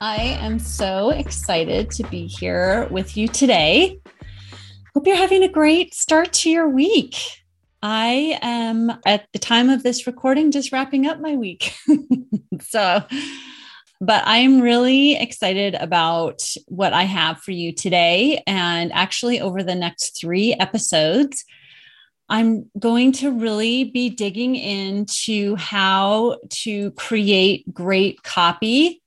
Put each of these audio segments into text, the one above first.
I am so excited to be here with you today. Hope you're having a great start to your week. I am at the time of this recording just wrapping up my week. so, but I'm really excited about what I have for you today. And actually, over the next three episodes, I'm going to really be digging into how to create great copy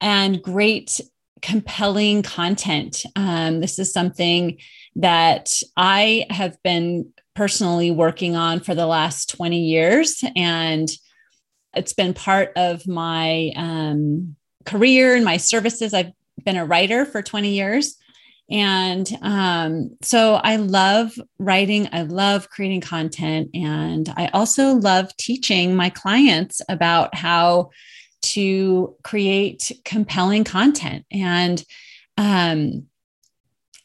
and great, compelling content. Um, this is something that I have been personally working on for the last 20 years. And it's been part of my um, career and my services. I've been a writer for 20 years. And um, so I love writing, I love creating content, and I also love teaching my clients about how to create compelling content. And um,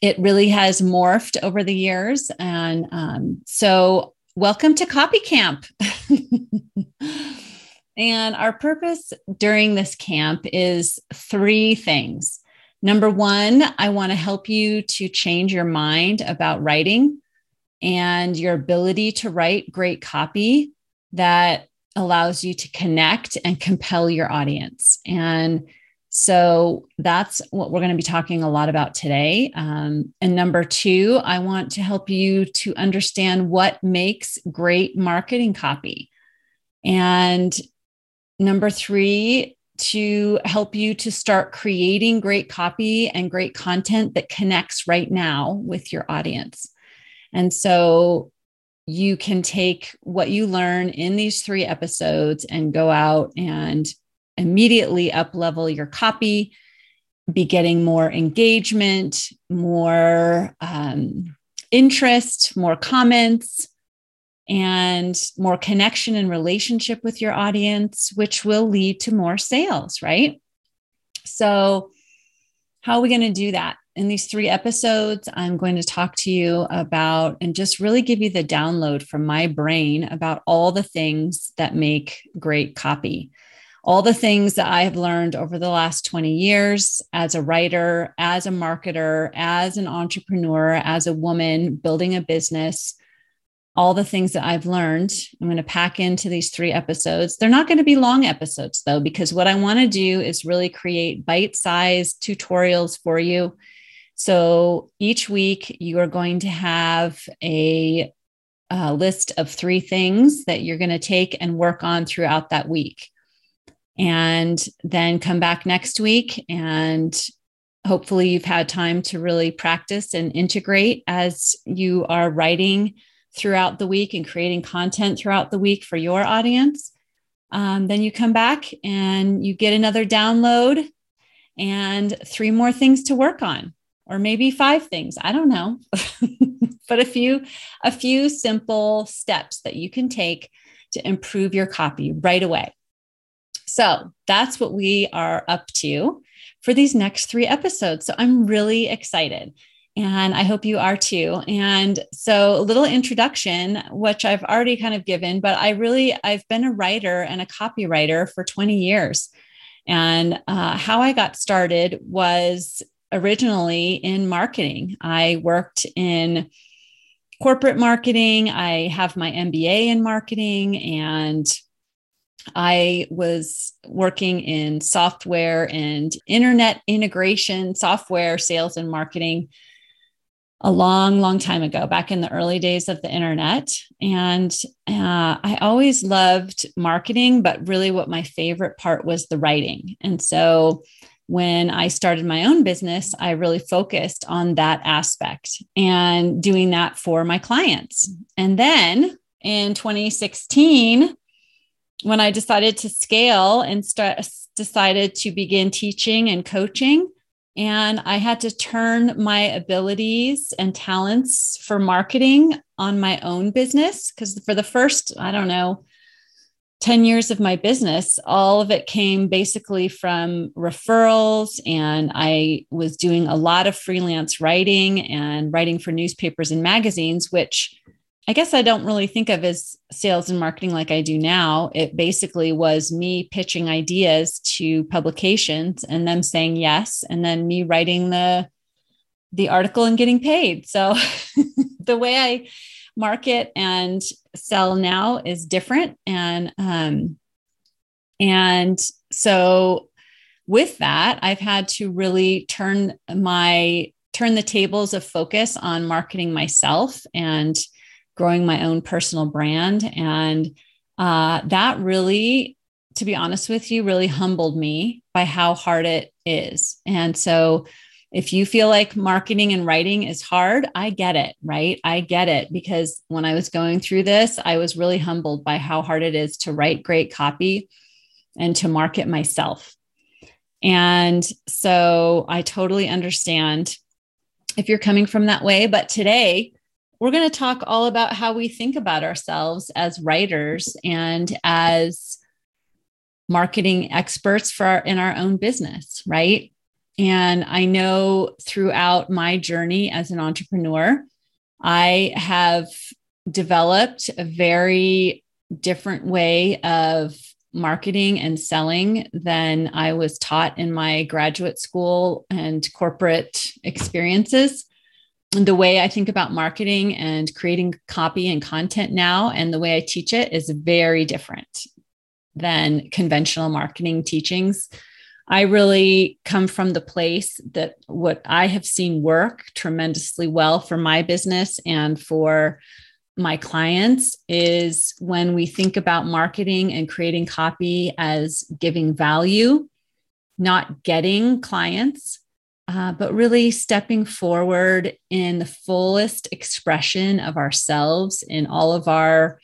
it really has morphed over the years. And um, so, welcome to Copy Camp. and our purpose during this camp is three things. Number one, I want to help you to change your mind about writing and your ability to write great copy that allows you to connect and compel your audience. And so that's what we're going to be talking a lot about today. Um, and number two, I want to help you to understand what makes great marketing copy. And number three, to help you to start creating great copy and great content that connects right now with your audience. And so you can take what you learn in these three episodes and go out and immediately up level your copy be getting more engagement more um, interest more comments and more connection and relationship with your audience which will lead to more sales right? So how are we going to do that in these three episodes, I'm going to talk to you about and just really give you the download from my brain about all the things that make great copy, all the things that I have learned over the last 20 years as a writer, as a marketer, as an entrepreneur, as a woman building a business. All the things that I've learned, I'm going to pack into these three episodes. They're not going to be long episodes, though, because what I want to do is really create bite sized tutorials for you so each week, you are going to have a, a list of three things that you're going to take and work on throughout that week. And then come back next week and hopefully you've had time to really practice and integrate as you are writing throughout the week and creating content throughout the week for your audience. Um, then you come back and you get another download and three more things to work on or maybe five things i don't know but a few a few simple steps that you can take to improve your copy right away so that's what we are up to for these next three episodes so i'm really excited and I hope you are too. And so, a little introduction, which I've already kind of given, but I really, I've been a writer and a copywriter for 20 years. And uh, how I got started was originally in marketing. I worked in corporate marketing. I have my MBA in marketing and I was working in software and internet integration, software sales and marketing a long, long time ago, back in the early days of the internet. And uh, I always loved marketing, but really what my favorite part was the writing. And so when I started my own business, I really focused on that aspect and doing that for my clients. And then in 2016, when I decided to scale and start, decided to begin teaching and coaching, And I had to turn my abilities and talents for marketing on my own business because for the first, I don't know, 10 years of my business, all of it came basically from referrals. And I was doing a lot of freelance writing and writing for newspapers and magazines, which I guess I don't really think of as sales and marketing like I do now. It basically was me pitching ideas to publications and them saying yes, and then me writing the the article and getting paid. So the way I market and sell now is different, and um, and so with that, I've had to really turn my turn the tables of focus on marketing myself and growing my own personal brand. And uh, that really, to be honest with you, really humbled me by how hard it is. And so, if you feel like marketing and writing is hard, I get it, right? I get it because when I was going through this, I was really humbled by how hard it is to write great copy and to market myself. And so I totally understand if you're coming from that way. But today, we're going to talk all about how we think about ourselves as writers and as marketing experts for our, in our own business, right? And I know throughout my journey as an entrepreneur, I have developed a very different way of marketing and selling than I was taught in my graduate school and corporate experiences the way I think about marketing and creating copy and content now and the way I teach it is very different than conventional marketing teachings. I really come from the place that what I have seen work tremendously well for my business and for my clients is when we think about marketing and creating copy as giving value, not getting clients uh, but really stepping forward in the fullest expression of ourselves in all of our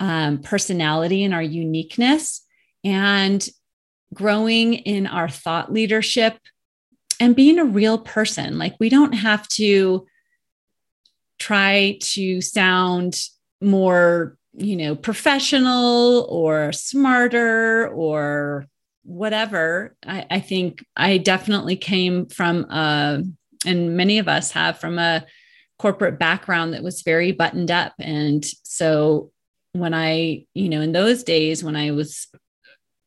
um, personality and our uniqueness, and growing in our thought leadership and being a real person. Like, we don't have to try to sound more you know professional or smarter or whatever, I, I think I definitely came from, a, and many of us have from a corporate background that was very buttoned up. And so when I, you know, in those days when I was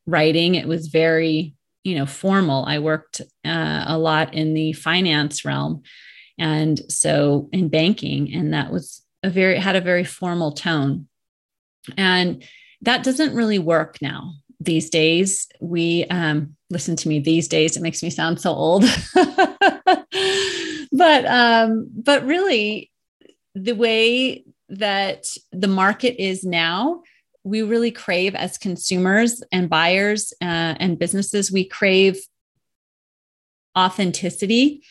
writing, it was very, you know, formal. I worked uh, a lot in the finance realm. And so in banking, and that was a very, had a very formal tone. And that doesn't really work now these days we um, listen to me these days it makes me sound so old but um, but really the way that the market is now we really crave as consumers and buyers uh, and businesses we crave authenticity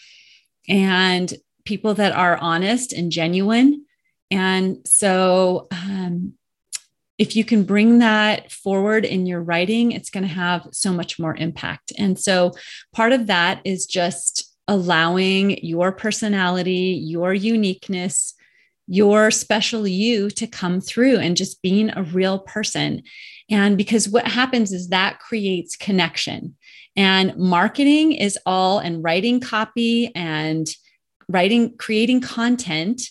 and people that are honest and genuine and so um, if you can bring that forward in your writing, it's going to have so much more impact. And so part of that is just allowing your personality, your uniqueness, your special you to come through and just being a real person. And because what happens is that creates connection. And marketing is all, and writing copy and writing, creating content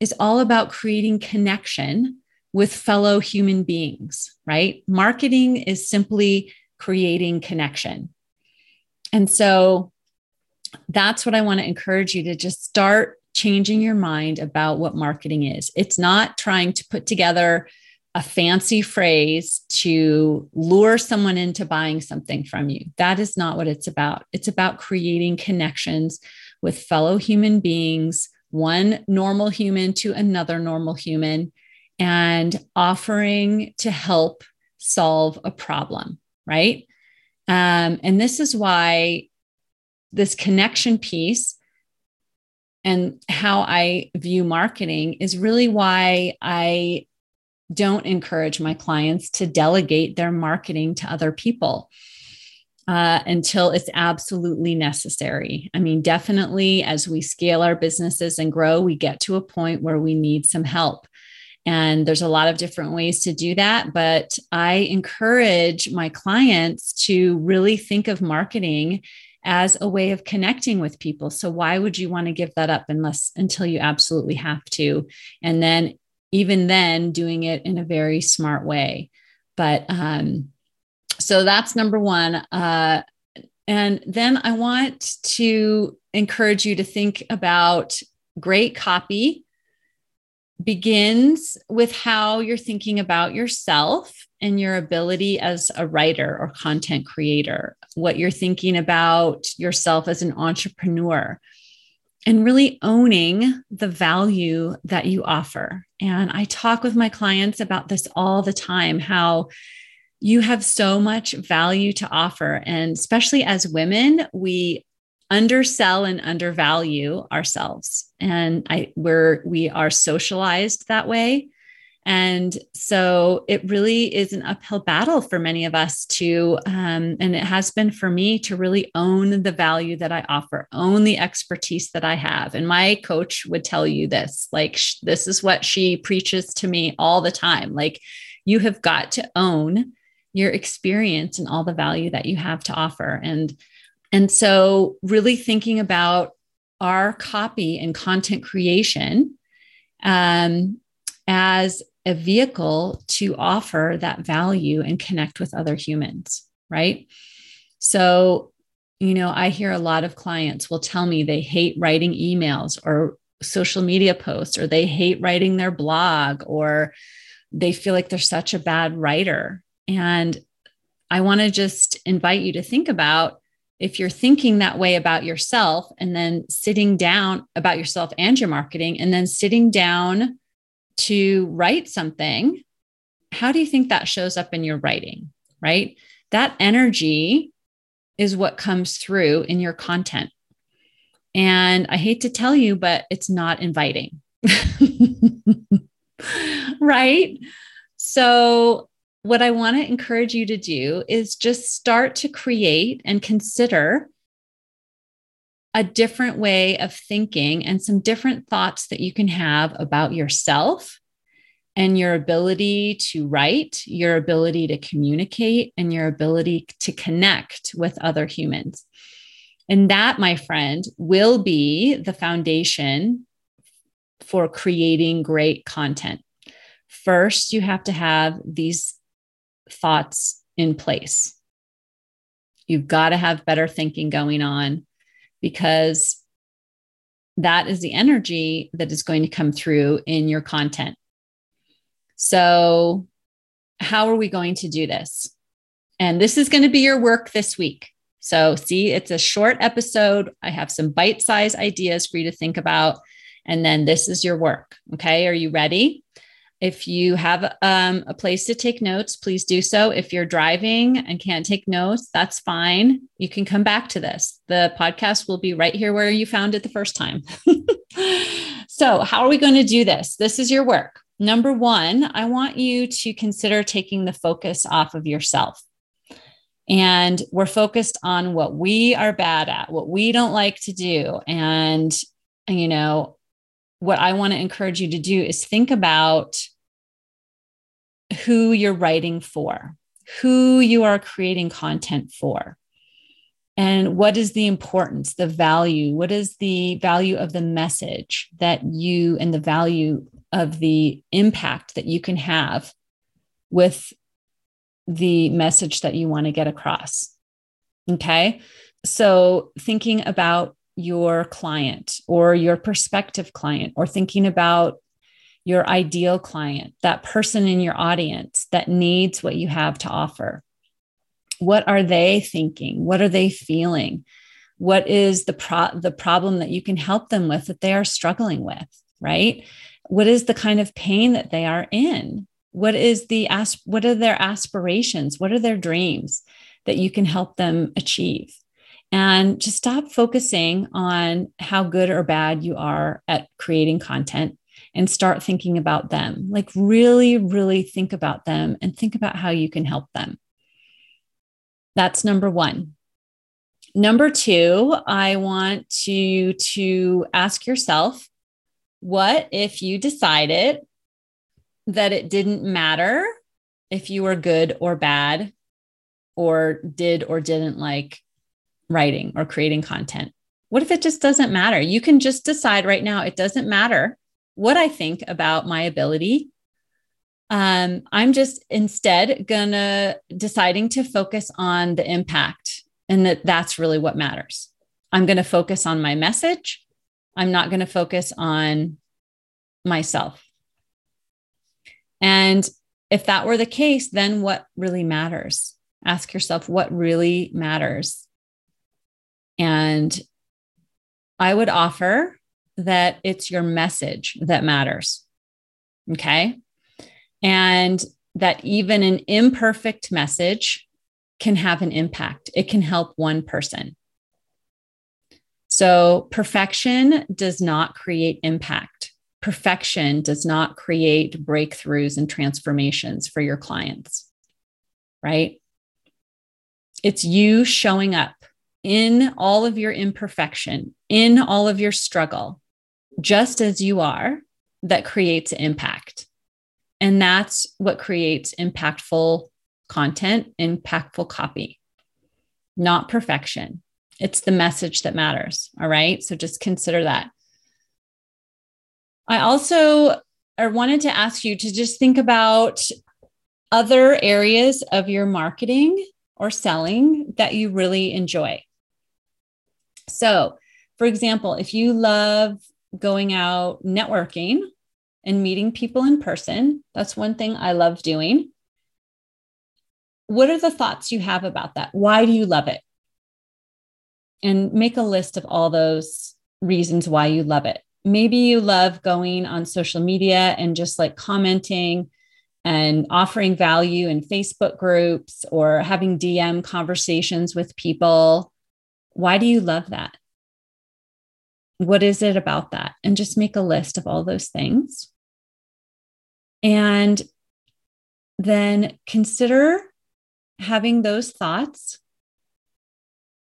is all about creating connection with fellow human beings, right? Marketing is simply creating connection. And so that's what I want to encourage you to just start changing your mind about what marketing is. It's not trying to put together a fancy phrase to lure someone into buying something from you. That is not what it's about. It's about creating connections with fellow human beings, one normal human to another normal human, and offering to help solve a problem, right? Um, and this is why this connection piece and how I view marketing is really why I don't encourage my clients to delegate their marketing to other people. uh, until it's absolutely necessary. I mean, definitely as we scale our businesses and grow, we get to a point where we need some help. And there's a lot of different ways to do that. But I encourage my clients to really think of marketing as a way of connecting with people. So why would you want to give that up unless until you absolutely have to? And then even then doing it in a very smart way. But um, so that's number one. Uh, and then I want to encourage you to think about great copy begins with how you're thinking about yourself and your ability as a writer or content creator, what you're thinking about yourself as an entrepreneur, and really owning the value that you offer. And I talk with my clients about this all the time how you have so much value to offer. And especially as women, we undersell and undervalue ourselves. And I we're we are socialized that way. And so it really is an uphill battle for many of us to, um, and it has been for me to really own the value that I offer, own the expertise that I have. And my coach would tell you this like, sh- this is what she preaches to me all the time. Like, you have got to own your experience and all the value that you have to offer and and so really thinking about our copy and content creation um, as a vehicle to offer that value and connect with other humans right? So you know i hear a lot of clients will tell me they hate writing emails or social media posts or they hate writing their blog or they feel like they're such a bad writer. And I want to just invite you to think about if you're thinking that way about yourself and then sitting down about yourself and your marketing and then sitting down to write something, how do you think that shows up in your writing? Right? That energy is what comes through in your content. And I hate to tell you, but it's not inviting. right? So what I want to encourage you to do is just start to create and consider a different way of thinking and some different thoughts that you can have about yourself and your ability to write, your ability to communicate, and your ability to connect with other humans. And that, my friend, will be the foundation for creating great content. First, you have to have these thoughts in place. You've got to have better thinking going on because that is the energy that is going to come through in your content. So, how are we going to do this? And this is going to be your work this week. So, see, it's a short episode. I have some bite size ideas for you to think about. And then this is your work. Okay. Are you ready? If you have um, a place to take notes, please do so. If you're driving and can't take notes, that's fine. You can come back to this. The podcast will be right here where you found it the first time. so, how are we going to do this? This is your work. Number one, I want you to consider taking the focus off of yourself. And we're focused on what we are bad at, what we don't like to do. And, you know, what I want to encourage you to do is think about who you're writing for, who you are creating content for, and what is the importance, the value, what is the value of the message that you and the value of the impact that you can have with the message that you want to get across. Okay. So, thinking about your client or your prospective client, or thinking about your ideal client, that person in your audience that needs what you have to offer. What are they thinking? What are they feeling? What is the pro- the problem that you can help them with that they are struggling with, right? What is the kind of pain that they are in? What is the as- what are their aspirations? What are their dreams that you can help them achieve? And just stop focusing on how good or bad you are at creating content and start thinking about them. Like, really, really think about them and think about how you can help them. That's number one. Number two, I want you to ask yourself what if you decided that it didn't matter if you were good or bad, or did or didn't like writing or creating content? What if it just doesn't matter? You can just decide right now, it doesn't matter what I think about my ability. Um, I'm just instead gonna deciding to focus on the impact and that that's really what matters. I'm to focus on my message. I'm not to focus on myself. And if that were the case, then what really matters? Ask yourself what really matters. And I would offer that it's your message that matters. Okay. And that even an imperfect message can have an impact, it can help one person. So, perfection does not create impact. Perfection does not create breakthroughs and transformations for your clients, right? It's you showing up in all of your imperfection, in all of your struggle, just as you are, that creates impact. And that's what creates impactful content, impactful copy, not perfection. It's the message that matters. All right. So just consider that. I also I wanted to ask you to just think about other areas of your marketing or selling that you really enjoy. So, for example, if you love going out networking and meeting people in person, that's one thing I love doing what are the thoughts you have about that? Why do you love it? And make a list of all those reasons why you love it. Maybe you love going on social media and just like commenting and offering value in Facebook groups or having DM conversations with people. Why do you love that? What is it about that? And just make a list of all those things. And then consider having those thoughts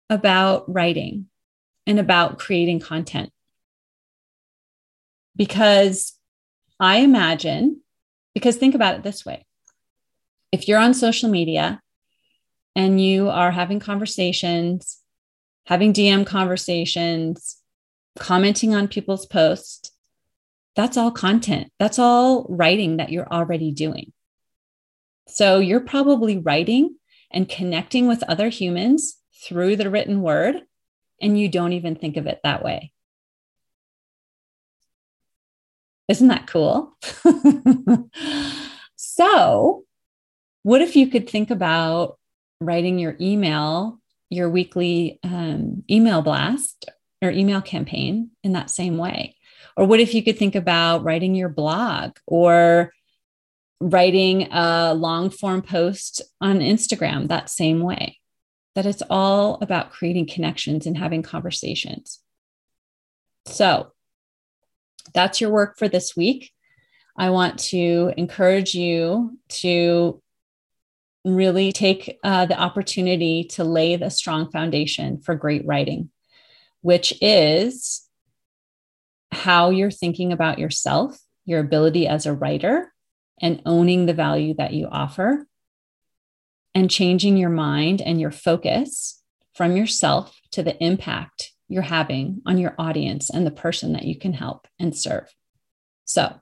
about writing and about creating content. Because I imagine, because think about it this way if you're on social media and you are having conversations, having DM conversations, commenting on people's posts, that's all content. That's all writing that you're already doing. So you're probably writing and connecting with other humans through the written word, and you don't even think of it that way. Isn't that cool? so, what if you could think about writing your email, your weekly um, email blast or email campaign in that same way? Or what if you could think about writing your blog or writing a long form post on Instagram that same way. That it's all about creating connections and having conversations. So that's your work for this week. I want to encourage you to really take uh, the opportunity to lay the strong foundation for great writing, which is how you're thinking about yourself, your ability as a writer, and owning the value that you offer and changing your mind and your focus from yourself to the impact you're having on your audience and the person that you can help and serve. So,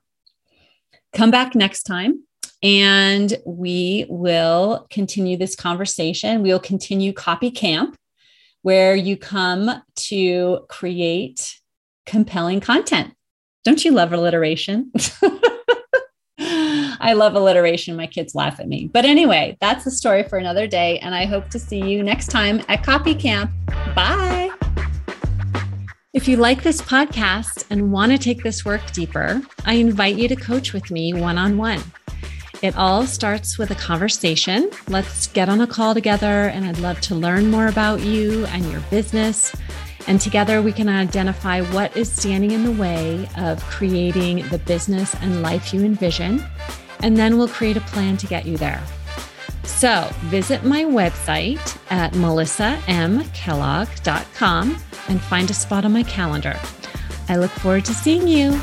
come back next time and we will continue this conversation. We'll continue Copy Camp, where you come to create compelling content. Don't you love alliteration? I love alliteration. My kids laugh at me. But anyway, that's the story for another day. And I hope to see you next time at Copy Camp. Bye. If you like this podcast and want to take this work deeper, I invite you to coach with me one on one. It all starts with a conversation. Let's get on a call together, and I'd love to learn more about you and your business. And together we can identify what is standing in the way of creating the business and life you envision and then we'll create a plan to get you there. So visit my website at melissamkellogg.com and find a spot on my calendar. I look forward to seeing you.